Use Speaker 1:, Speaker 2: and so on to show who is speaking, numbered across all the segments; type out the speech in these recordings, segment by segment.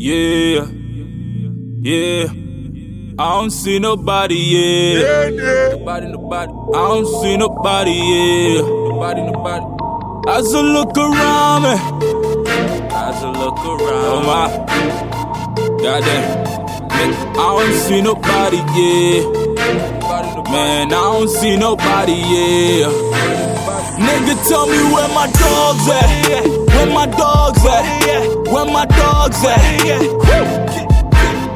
Speaker 1: Yeah, yeah. I don't see nobody, yeah. Nobody, nobody. I don't see nobody, yeah. Nobody, nobody. As I look around me, as I look around, oh my, goddamn, I don't see nobody, yeah. Man, I don't see nobody, yeah. Nigga, tell me where my dogs at? Where my dogs at? Where my dogs at?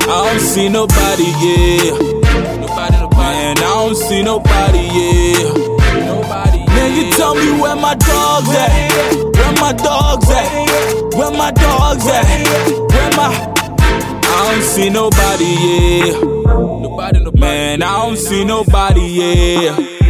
Speaker 1: I don't see nobody, yeah. Nobody, nobody. Man, I don't see nobody, yeah. Nobody. Nigga, tell me where my dogs at? Where my dogs at? Where my dogs at? Where my I don't see nobody, yeah. Nobody, nobody. Man, I don't see nobody, yeah.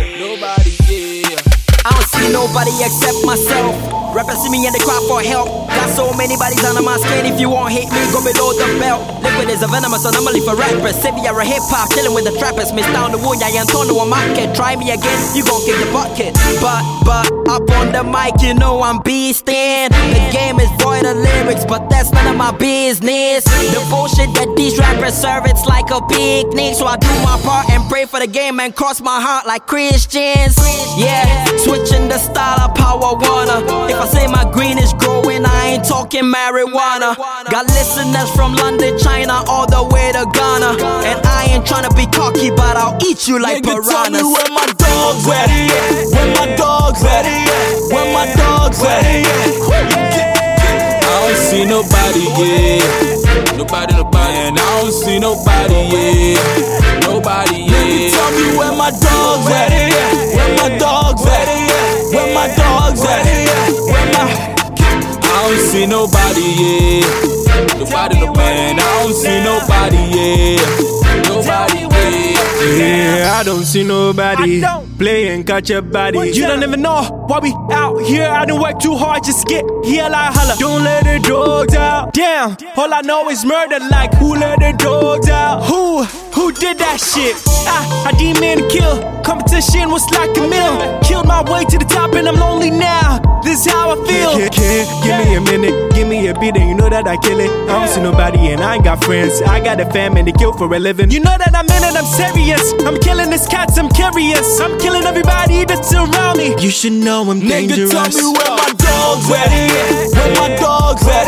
Speaker 2: I don't see nobody except myself. Rappers see me and they cry for help. Got so many bodies under my skin. If you won't hate me, go below the belt. Likwid is a venomous anomaly for rappers. Savior a hip hop, chilling with the trappers. Miss down the wound, I ain't torn to a market. Try me again, you gon' kick the bucket. But, but, up on the mic, you know I'm beastin'. The game of lyrics, but that's none of my business. The bullshit that these rappers serve, it's like a picnic. So I do my part and pray for the game and cross my heart like Christians. Yeah, switching the style of power wanna. If I say my green is growing, I ain't talking marijuana. Got listeners from London, China, all the way to Ghana. And I ain't tryna be cocky, but I'll eat you like
Speaker 1: Nigga, tell me
Speaker 2: piranhas.
Speaker 1: where my dogs at? Where my dogs at? Where my dogs at? Nobody, yeah. Nobody, nobody, and I don't see nobody, yeah. Nobody, yeah. Tell me where my dogs at? Where my dogs at? Where my dogs at? Where my I don't see nobody, yeah. Nobody, no man, I don't see nobody, yeah.
Speaker 3: Don't see nobody
Speaker 4: don't.
Speaker 3: play and catch a body.
Speaker 4: You don't even know why we out here. I didn't work too hard, just get here like holla. Don't let the dogs out. Damn, all I know is murder. Like who let the dogs out? Who? Who did that shit? I, I mean to kill. Competition was like a mill. Killed my way to the top and I'm lonely now. This is how I feel.
Speaker 3: Kid, kid, give me a minute, give me a beat, and you know that I kill it. I don't see nobody, and I ain't got friends. I got a fam, and they kill for a living.
Speaker 4: You know that I'm in it, I'm serious. I'm killing this cats, I'm curious. I'm killing everybody that's around me.
Speaker 3: you should know I'm
Speaker 1: Nigga,
Speaker 3: dangerous.
Speaker 1: tell me where my dogs at? Where my dogs at?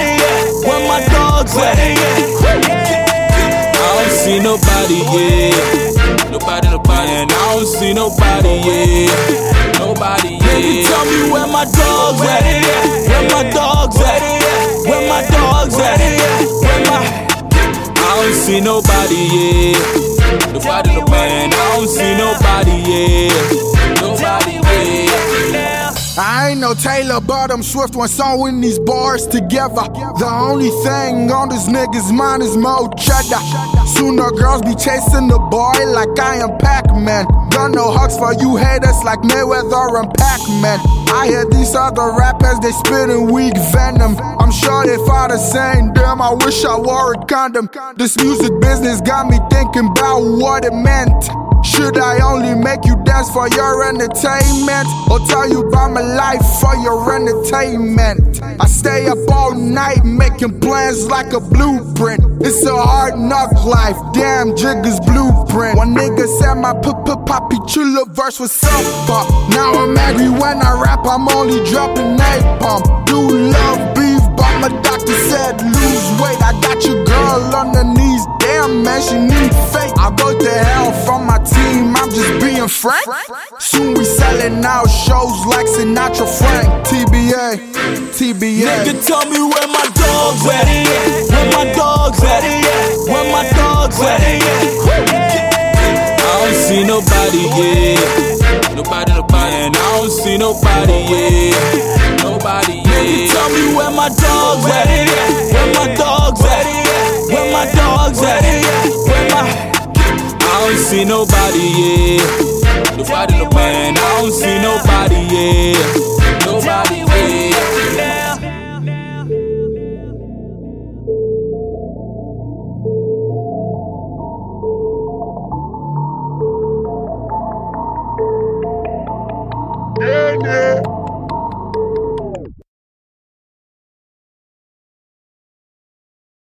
Speaker 1: Where my dogs at? I don't see nobody, yeah. Nobody, nobody, and I don't see nobody, yeah. Nobody, yeah. Nigga, tell me where my dogs at? Where my dogs nobody, yeah. Nobody, no man, I don't see nobody, yeah. Nobody, yeah.
Speaker 5: I ain't no Taylor, but I'm Swift when sewing these bars together. The only thing on this nigga's mind is more cheddar. Sooner girls be chasing the boy like I am Pac-Man. Got no hugs for you haters like Mayweather and Pac-Man. I hear these other rappers, they spitting weak venom. I'm sure they fought the same damn, I wish I wore a condom. This music business got me thinking about what it meant. Should I only make you dance for your entertainment? Or tell you about my life for your entertainment? I stay up all night making plans like a blueprint. It's a hard knock life, damn Jigga's blueprint. One nigga said my poppy chula verse was self pop. Now I'm angry when I rap, I'm only dropping napalm. Do love beef, but my doctor said lose weight. I got your girl on her knees, damn man, she need fake. I go to hell from my team, I'm just being frank. Soon we selling out shows like Sinatra Frank. TBA, TBA.
Speaker 1: Nigga, tell me where nobody, yeah. Nobody, yeah. Nigga, tell me where my dogs at? Where my dogs at? Where my dogs at? Where my I don't see nobody, yeah. Nobody, nobody, and I don't see nobody, yeah. Nobody. friday.